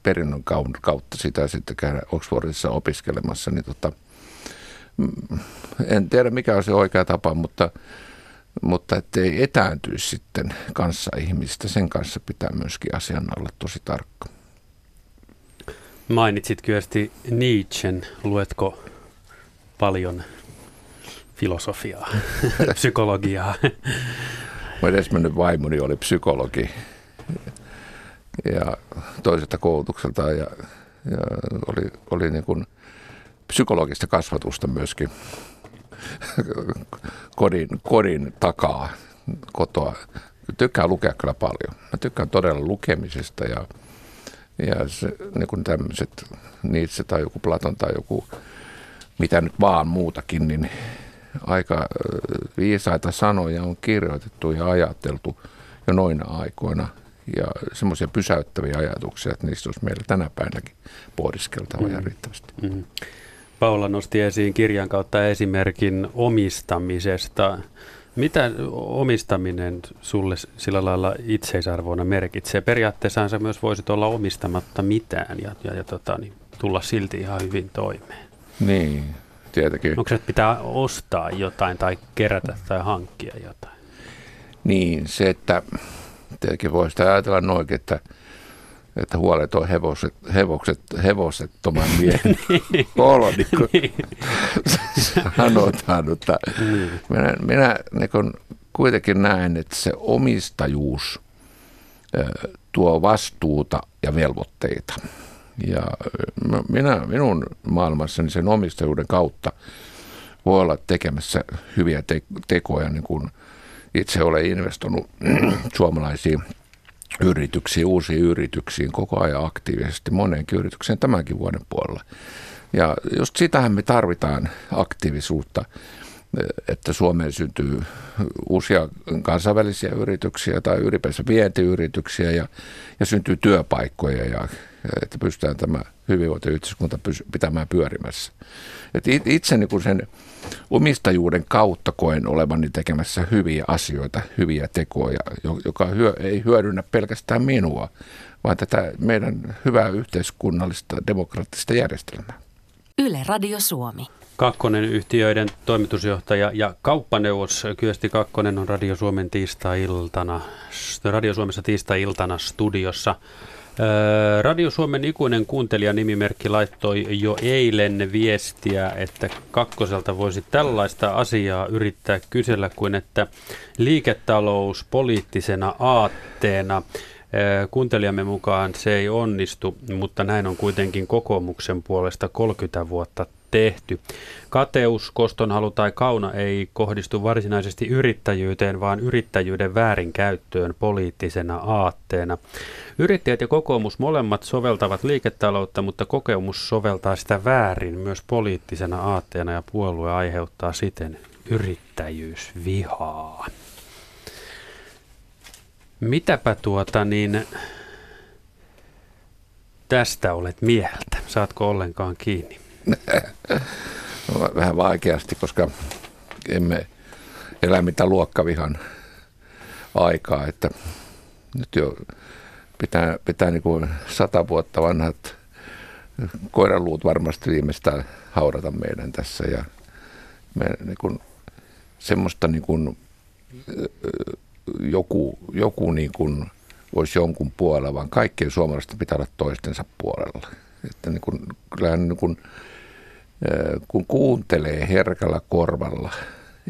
perinnön kautta sitä sitten käydä Oxfordissa opiskelemassa, niin tota, mm, en tiedä mikä on se oikea tapa, mutta mutta ettei etääntyisi sitten kanssa ihmistä. Sen kanssa pitää myöskin asian olla tosi tarkka. Mainitsit kyllä Nietzschen. Luetko paljon filosofiaa, psykologiaa? Mä edesmennyt vaimoni oli psykologi ja toiselta koulutukselta ja, ja oli, oli niin kuin psykologista kasvatusta myöskin kodin, kodin takaa kotoa. Tykkään lukea kyllä paljon. Mä tykkään todella lukemisesta ja, ja se, niin kuin tämmöiset Nietzsche tai joku Platon tai joku mitä nyt vaan muutakin, niin aika viisaita sanoja on kirjoitettu ja ajateltu jo noina aikoina. Ja semmoisia pysäyttäviä ajatuksia, että niistä olisi meillä tänä päivänäkin pohdiskeltava mm. ihan riittävästi. Mm. Paula nosti esiin kirjan kautta esimerkin omistamisesta. Mitä omistaminen sulle sillä lailla itseisarvoina merkitsee? Periaatteessa sä myös voisit olla omistamatta mitään ja, ja, ja tota, niin, tulla silti ihan hyvin toimeen. Niin, tietenkin. Onko se, että pitää ostaa jotain tai kerätä tai hankkia jotain? Niin, se, että tietenkin voi sitä ajatella noin, että, että huolet on hevoset, hevoset, hevosettoman miehen olo, niin niin. sanotaan. Mutta niin. minä, minä niin kuitenkin näen, että se omistajuus tuo vastuuta ja velvoitteita. Ja minä, minun maailmassani sen omistajuuden kautta voi olla tekemässä hyviä te- tekoja, niin kuin itse olen investoinut suomalaisiin yrityksiin, uusiin yrityksiin koko ajan aktiivisesti, moneenkin yritykseen tämänkin vuoden puolella. Ja just sitähän me tarvitaan aktiivisuutta, että Suomeen syntyy uusia kansainvälisiä yrityksiä tai ylipäänsä vientiyrityksiä ja, ja syntyy työpaikkoja ja että pystytään tämä hyvinvointiyhteiskunta pitämään pyörimässä. Et itse niin kuin sen omistajuuden kautta koen olevani tekemässä hyviä asioita, hyviä tekoja, joka hyö, ei hyödynnä pelkästään minua, vaan tätä meidän hyvää yhteiskunnallista demokraattista järjestelmää. Yle Radio Suomi. Kakkonen yhtiöiden toimitusjohtaja ja kauppaneuvos Kyösti Kakkonen on Radio Suomen tiistai-iltana, Radio Suomessa tiistai-iltana studiossa. Radio Suomen ikuinen kuuntelija nimimerkki laittoi jo eilen viestiä, että kakkoselta voisi tällaista asiaa yrittää kysellä kuin, että liiketalous poliittisena aatteena. Kuuntelijamme mukaan se ei onnistu, mutta näin on kuitenkin kokoomuksen puolesta 30 vuotta tehty. Kateus, kostonhalu tai kauna ei kohdistu varsinaisesti yrittäjyyteen, vaan yrittäjyyden väärinkäyttöön poliittisena aatteena. Yrittäjät ja kokoomus molemmat soveltavat liiketaloutta, mutta kokoomus soveltaa sitä väärin myös poliittisena aatteena ja puolue aiheuttaa siten yrittäjyysvihaa. Mitäpä tuota niin tästä olet mieltä? Saatko ollenkaan kiinni? Vähän vaikeasti, koska emme elä mitään luokkavihan aikaa, että nyt jo pitää, pitää niin kuin sata vuotta vanhat koiraluut varmasti viimeistään haudata meidän tässä ja me niin kuin, semmoista niin kuin, joku, joku niin kuin olisi jonkun puolella, vaan kaikkien suomalaisten pitää olla toistensa puolella. Että niin kuin, kyllähän niin kuin, kun kuuntelee herkällä korvalla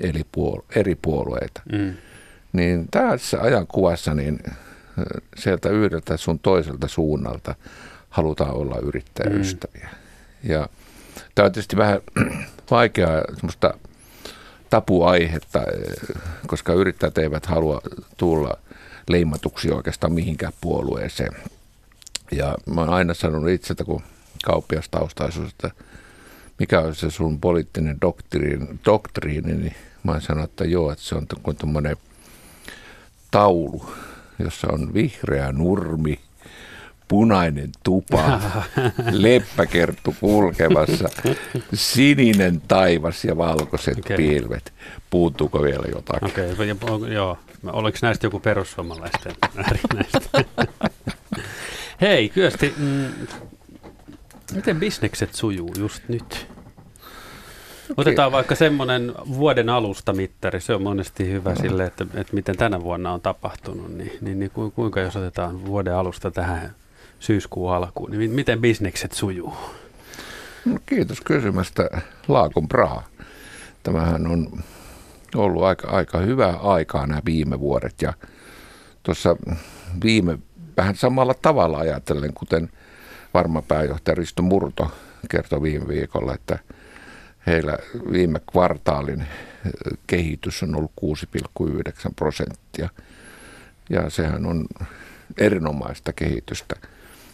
eri, puol- eri puolueita, mm. niin tässä ajankuvassa niin sieltä yhdeltä sun toiselta suunnalta halutaan olla yrittäjäystäviä. Mm. Ja tämä on tietysti vähän vaikeaa semmoista tapuaihetta, koska yrittäjät eivät halua tulla leimatuksi oikeastaan mihinkään puolueeseen. Ja mä oon aina sanonut itseltä, kun kauppiastaustaisuus, että mikä on se sun poliittinen doktriini, doktriini niin mä sanonut, että joo, että se on kuin tuommoinen taulu, jossa on vihreä nurmi, punainen tupa, leppäkerttu kulkemassa, sininen taivas ja valkoiset okay. pilvet. Puuttuuko vielä jotakin? Okei, okay, joo. Oliko näistä joku perussuomalaisten näistä? Hei, Kyösti, mm, miten bisnekset sujuu just nyt? Otetaan vaikka semmoinen vuoden alusta mittari, se on monesti hyvä no. sille, että, että miten tänä vuonna on tapahtunut, niin, niin, niin kuinka jos otetaan vuoden alusta tähän syyskuun alkuun, niin miten bisnekset sujuu? No, kiitos kysymästä Laakon Praha. Tämähän on ollut aika, aika hyvää aikaa nämä viime vuodet ja tuossa viime vähän samalla tavalla ajatellen, kuten varma pääjohtaja Risto Murto kertoi viime viikolla, että heillä viime kvartaalin kehitys on ollut 6,9 prosenttia. Ja sehän on erinomaista kehitystä.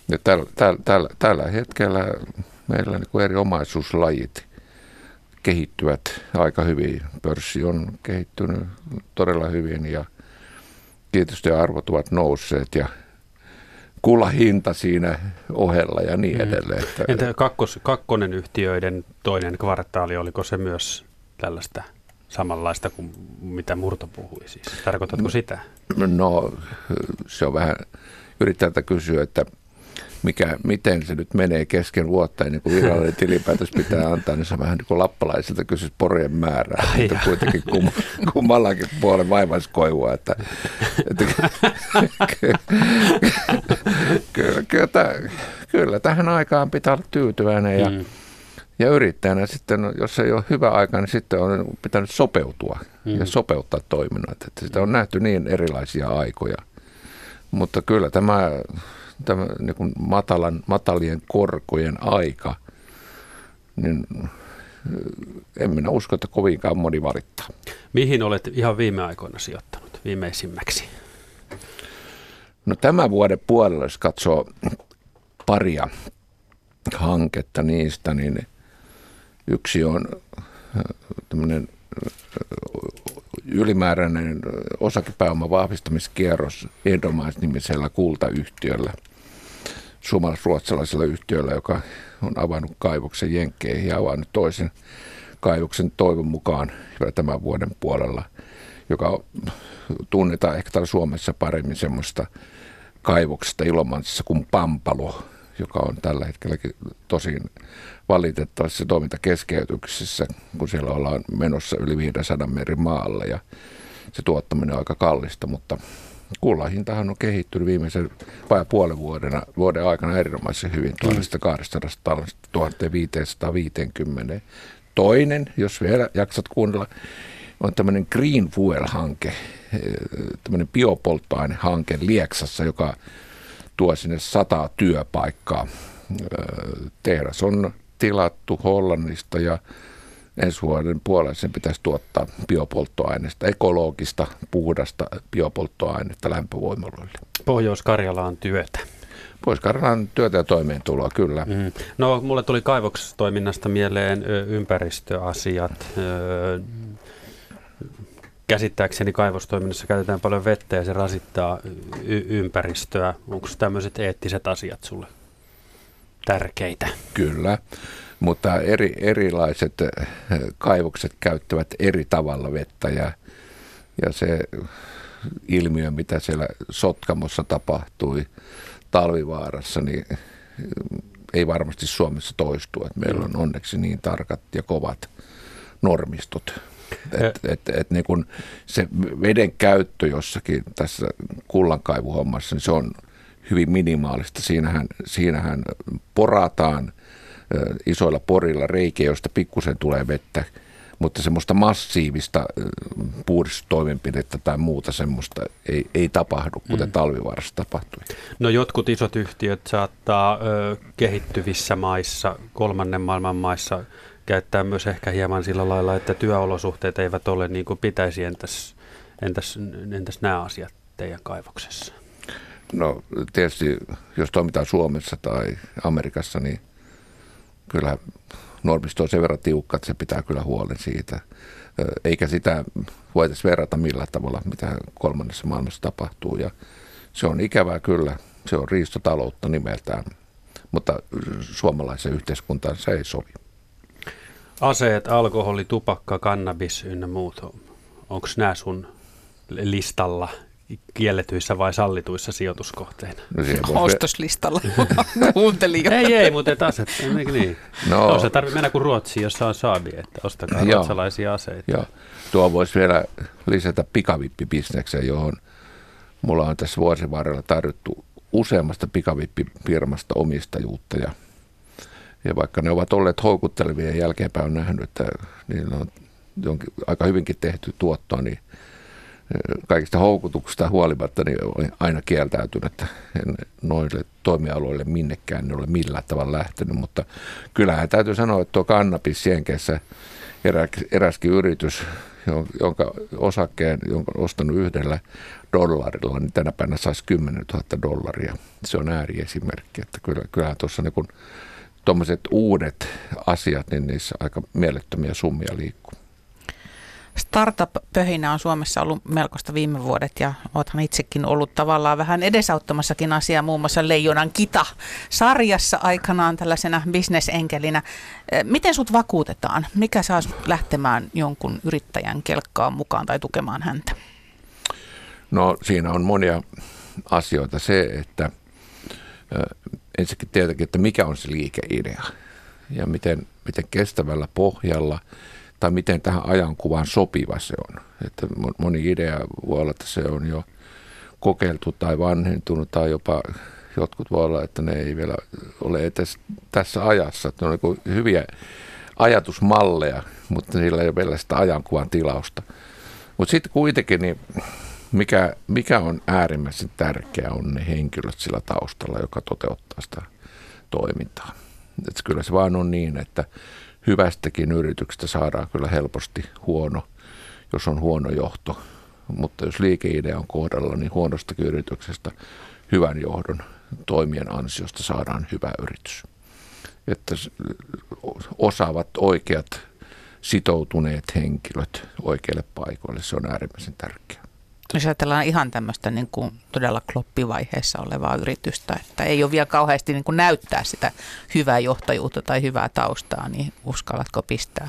Ja tällä, tällä, tällä, tällä hetkellä meillä niin kuin eri omaisuuslajit kehittyvät aika hyvin. Pörssi on kehittynyt todella hyvin ja tietysti arvot ovat nousseet ja kulla hinta siinä ohella ja niin edelleen. Että, Entä kakkos, kakkonen yhtiöiden toinen kvartaali, oliko se myös tällaista samanlaista kuin mitä Murto puhui siis? Tarkoitatko sitä? No se on vähän, yrittää kysyä, että mikä, miten se nyt menee kesken vuotta ennen kuin virallinen tilinpäätös pitää antaa, niin se vähän niin kuin lappalaisilta kysyisi porien määrää. Että kuitenkin kum, kummallakin puolen vaivaiskoivua. Että, että, kyllä, kyllä, kyllä, tähän aikaan pitää olla tyytyväinen ja, mm. ja yrittäjänä sitten, jos ei ole hyvä aika, niin sitten on pitänyt sopeutua mm. ja sopeuttaa toiminnat. Että sitä on nähty niin erilaisia aikoja. Mutta kyllä tämä tämä niin kuin matalan, matalien korkojen aika, niin en minä usko, että kovinkaan moni valittaa. Mihin olet ihan viime aikoina sijoittanut viimeisimmäksi? No tämän vuoden puolella, jos katsoo paria hanketta niistä, niin yksi on tämmöinen ylimääräinen osakepääoman vahvistamiskierros Edomais-nimisellä kultayhtiöllä, suomalais-ruotsalaisella yhtiöllä, joka on avannut kaivoksen jenkkeihin ja avannut toisen kaivoksen toivon mukaan vielä tämän vuoden puolella, joka tunnetaan ehkä täällä Suomessa paremmin semmoista kaivoksesta Ilomantsissa kuin Pampalo, joka on tällä hetkellä tosin valitettavasti toimintakeskeytyksissä, kun siellä ollaan menossa yli 500 meri maalle ja se tuottaminen on aika kallista, mutta kullan hintahan on kehittynyt viimeisen vai puolen vuoden, vuoden aikana erinomaisen hyvin 1200 1550. Toinen, jos vielä jaksat kuunnella, on tämmöinen Green Fuel-hanke, tämmöinen biopolttoainehanke Lieksassa, joka tuo sinne sata työpaikkaa. Tehdas on tilattu Hollannista ja ensi vuoden puolella sen pitäisi tuottaa biopolttoaineesta, ekologista, puhdasta biopolttoainetta lämpövoimaloille. Pohjois-Karjala on työtä. Pohjois-Karjala on työtä ja toimeentuloa, kyllä. Mm. No, mulle tuli kaivostoiminnasta mieleen ympäristöasiat. Käsittääkseni kaivostoiminnassa käytetään paljon vettä ja se rasittaa y- ympäristöä. Onko tämmöiset eettiset asiat sulle tärkeitä. Kyllä, mutta eri, erilaiset eh, kaivokset käyttävät eri tavalla vettä ja, ja se ilmiö, mitä siellä Sotkamossa tapahtui Talvivaarassa, niin eh, ei varmasti Suomessa toistu. Että meillä on onneksi niin tarkat ja kovat normistot. Että et, et, niin kun se veden käyttö jossakin tässä kullankaivuhommassa, niin se on hyvin minimaalista. Siinähän, siinähän porataan isoilla porilla reikiä, joista pikkusen tulee vettä, mutta semmoista massiivista puhdistustoimenpidettä tai muuta semmoista ei, ei tapahdu, kuten mm. talvivaarassa tapahtui. No jotkut isot yhtiöt saattaa ö, kehittyvissä maissa, kolmannen maailman maissa, käyttää myös ehkä hieman sillä lailla, että työolosuhteet eivät ole niin kuin pitäisi. Entäs, entäs, entäs nämä asiat teidän kaivoksessa? No tietysti, jos toimitaan Suomessa tai Amerikassa, niin kyllä normisto on sen verran tiukka, että se pitää kyllä huolen siitä. Eikä sitä voitaisiin verrata millään tavalla, mitä kolmannessa maailmassa tapahtuu. Ja se on ikävää kyllä, se on riistotaloutta nimeltään, mutta suomalaisen yhteiskuntaan se ei sovi. Aseet, alkoholi, tupakka, kannabis ynnä muut, onko nämä sun listalla kielletyissä vai sallituissa sijoituskohteina? No Ostoslistalla. Kuuntelin jo. ei, ei, mutta et aset, niin? No, no se tarvitse mennä kuin Ruotsiin, jossa on saabi, että ostakaa joo, ruotsalaisia aseita. Joo. Tuo voisi vielä lisätä pikavippibisnekseen, johon mulla on tässä vuosien varrella tarjottu useammasta pikavippifirmasta omistajuutta ja, ja vaikka ne ovat olleet houkuttelevia ja jälkeenpäin on nähnyt, että niillä on jonkin, aika hyvinkin tehty tuottoa, niin kaikista houkutuksista huolimatta niin olen aina kieltäytynyt, että en noille toimialoille minnekään en ole millään tavalla lähtenyt, mutta kyllähän täytyy sanoa, että tuo kannabis Jenkeissä eräskin yritys, jonka osakkeen, jonka on ostanut yhdellä dollarilla, niin tänä päivänä saisi 10 000 dollaria. Se on ääriesimerkki, että kyllä, kyllähän tuossa niin tuommoiset uudet asiat, niin niissä aika mielettömiä summia liikkuu. Startup-pöhinä on Suomessa ollut melkoista viime vuodet ja olethan itsekin ollut tavallaan vähän edesauttamassakin asiaa muun muassa Leijonan Kita-sarjassa aikanaan tällaisena bisnesenkelinä. Eh, miten sut vakuutetaan? Mikä saa sut lähtemään jonkun yrittäjän kelkkaan mukaan tai tukemaan häntä? No siinä on monia asioita. Se, että ensinnäkin tietenkin, että mikä on se liikeidea ja miten, miten kestävällä pohjalla tai miten tähän ajankuvaan sopiva se on. Että moni idea voi olla, että se on jo kokeiltu tai vanhentunut tai jopa jotkut voi olla, että ne ei vielä ole edes tässä ajassa. Ne on niin hyviä ajatusmalleja, mutta niillä ei ole vielä sitä ajankuvan tilausta. Mutta sitten kuitenkin, niin mikä, mikä on äärimmäisen tärkeää, on ne henkilöt sillä taustalla, joka toteuttaa sitä toimintaa. Et kyllä se vaan on niin, että hyvästäkin yrityksestä saadaan kyllä helposti huono, jos on huono johto. Mutta jos liikeidea on kohdalla, niin huonostakin yrityksestä hyvän johdon toimien ansiosta saadaan hyvä yritys. Että osaavat oikeat sitoutuneet henkilöt oikeille paikoille, se on äärimmäisen tärkeää. Jos ajatellaan ihan tämmöistä niin kuin todella kloppivaiheessa olevaa yritystä, että ei ole vielä kauheasti niin kuin näyttää sitä hyvää johtajuutta tai hyvää taustaa, niin uskallatko pistää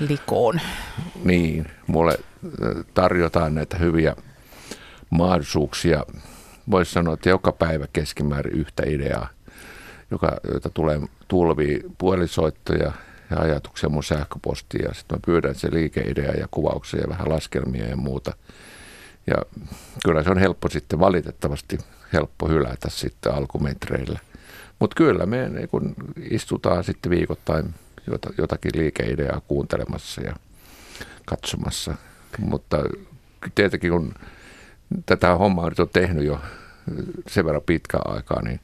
likoon? Niin, mulle tarjotaan näitä hyviä mahdollisuuksia. Voisi sanoa, että joka päivä keskimäärin yhtä ideaa, joka, jota tulee tulvi puolisoittoja ja ajatuksia mun sähköpostiin ja sitten mä pyydän se liikeidea ja kuvauksia ja vähän laskelmia ja muuta. Ja kyllä se on helppo sitten valitettavasti helppo hylätä sitten alkumetreillä. Mutta kyllä me niin kun istutaan sitten viikoittain jotakin liikeideaa kuuntelemassa ja katsomassa. Mutta tietenkin kun tätä hommaa nyt on tehnyt jo sen verran pitkään aikaa, niin,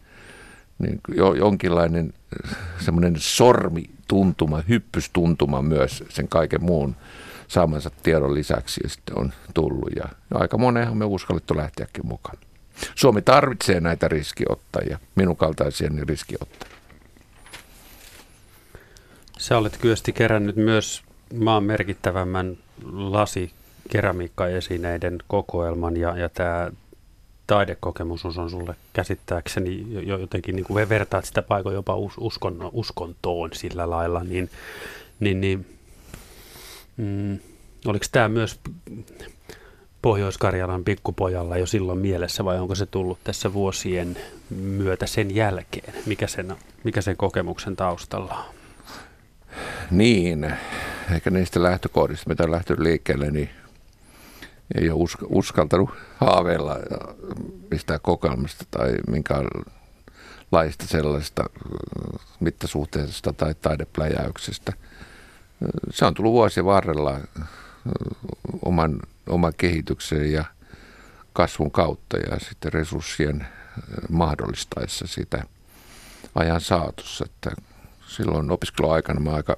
niin jo jonkinlainen semmoinen sormi tuntuma, hyppystuntuma myös sen kaiken muun saamansa tiedon lisäksi sitten on tullut. Ja, aika moneenhan me uskallettu lähteäkin mukaan. Suomi tarvitsee näitä riskiottajia, minun kaltaisia riskiottajia. Sä olet kyösti kerännyt myös maan merkittävämmän lasi keramiikkaesineiden kokoelman ja, ja tämä taidekokemus on sulle käsittääkseni jo jotenkin niin kuin vertaat sitä paikoin jopa uskon, uskontoon sillä lailla, niin, niin, niin mm, oliko tämä myös Pohjois-Karjalan pikkupojalla jo silloin mielessä vai onko se tullut tässä vuosien myötä sen jälkeen? Mikä sen, mikä sen kokemuksen taustalla on? Niin, ehkä niistä lähtökohdista, mitä on lähtenyt liikkeelle, niin ei ole uskaltanut haaveilla mistään kokoelmasta tai minkäänlaista sellaista äh, mittasuhteesta tai taidepläjäyksestä. Se on tullut vuosien varrella äh, oman, oman kehityksen ja kasvun kautta ja sitten resurssien äh, mahdollistaessa sitä ajan saatossa. Että silloin opiskeluaikana mä aika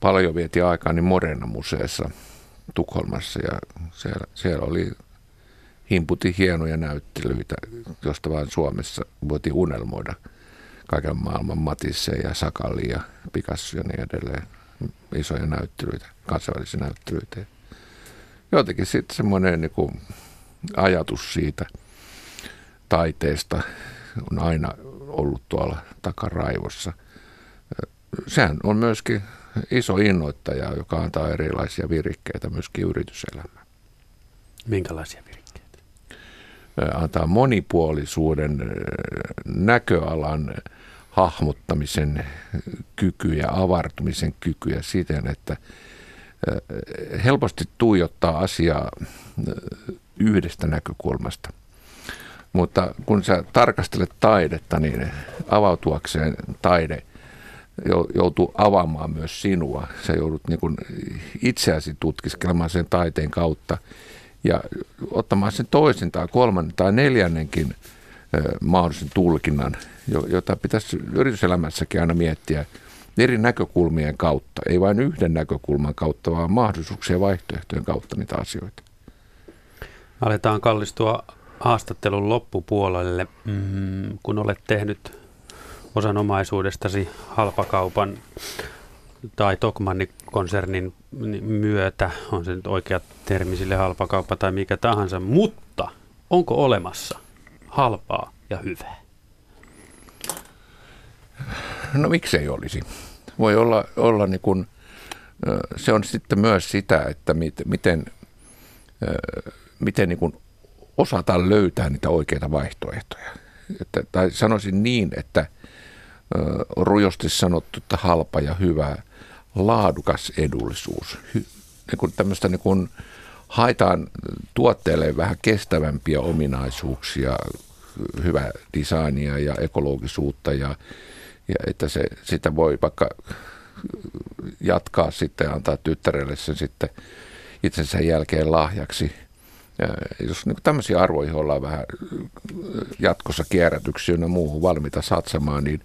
paljon vietin aikaa niin Morena museessa – Tukholmassa ja siellä, siellä oli himputi hienoja näyttelyitä, josta vain Suomessa voitiin unelmoida kaiken maailman Matisse ja Sakalli ja Picasso ja niin edelleen. Isoja näyttelyitä, kansainvälisiä näyttelyitä. Jotenkin sitten semmoinen niin ajatus siitä taiteesta on aina ollut tuolla takaraivossa. Sehän on myöskin iso innoittaja, joka antaa erilaisia virikkeitä myöskin yrityselämään. Minkälaisia virikkeitä? Antaa monipuolisuuden, näköalan hahmottamisen kykyjä, avartumisen kykyjä siten, että helposti tuijottaa asiaa yhdestä näkökulmasta. Mutta kun sä tarkastelet taidetta, niin avautuakseen taide – joutuu avaamaan myös sinua. Sä joudut niin kuin itseäsi tutkiskelemaan sen taiteen kautta ja ottamaan sen toisen tai kolmannen tai neljännenkin mahdollisen tulkinnan, jota pitäisi yrityselämässäkin aina miettiä eri näkökulmien kautta, ei vain yhden näkökulman kautta, vaan mahdollisuuksien ja vaihtoehtojen kautta niitä asioita. Aletaan kallistua haastattelun loppupuolelle, mm, kun olet tehnyt osan omaisuudestasi halpakaupan tai Tokmanni-konsernin myötä, on se nyt oikea termi sille halpakauppa tai mikä tahansa, mutta onko olemassa halpaa ja hyvää? No miksei olisi? Voi olla, olla niin kuin, se on sitten myös sitä, että miten, miten, niin kuin osataan löytää niitä oikeita vaihtoehtoja. Että, tai sanoisin niin, että rujosti sanottu, että halpa ja hyvä, laadukas edullisuus. Niin kuin tämmöistä niin kuin haetaan tuotteelle vähän kestävämpiä ominaisuuksia, hyvää designia ja ekologisuutta ja, ja että se, sitä voi vaikka jatkaa sitten ja antaa tyttärelle sen sitten itsensä jälkeen lahjaksi. Ja jos niin tämmöisiä arvoihin ollaan vähän jatkossa kierrätyksiä ja muuhun valmiita satsamaan, niin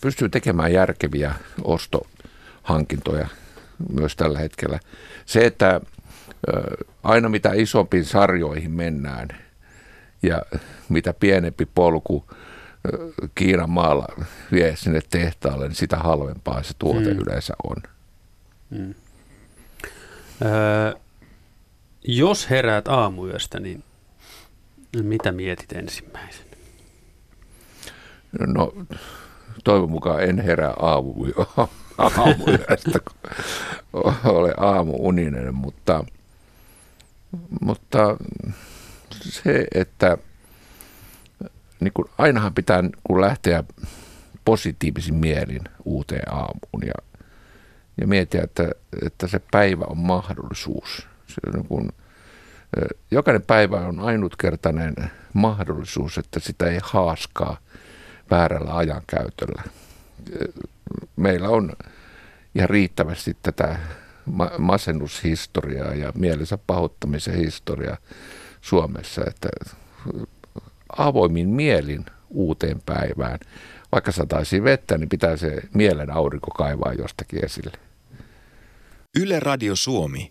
pystyy tekemään järkeviä ostohankintoja myös tällä hetkellä. Se, että aina mitä isompiin sarjoihin mennään ja mitä pienempi polku Kiinan maalla vie sinne tehtaalle, niin sitä halvempaa se tuote mm. yleensä on. Mm. Öö, jos heräät aamuyöstä, niin mitä mietit ensimmäisen? No toivon mukaan en herää aamu, aamuyöstä, kun olen aamuuninen, mutta, mutta se, että niin kuin ainahan pitää kun lähteä positiivisin mielin uuteen aamuun ja, ja miettiä, että, että se päivä on mahdollisuus. Niin kuin, jokainen päivä on ainutkertainen mahdollisuus, että sitä ei haaskaa väärällä ajankäytöllä. Meillä on ihan riittävästi tätä masennushistoriaa ja mielensä pahoittamisen historiaa Suomessa, että avoimin mielin uuteen päivään. Vaikka sataisi vettä, niin pitää se mielen aurinko kaivaa jostakin esille. Yle Radio Suomi.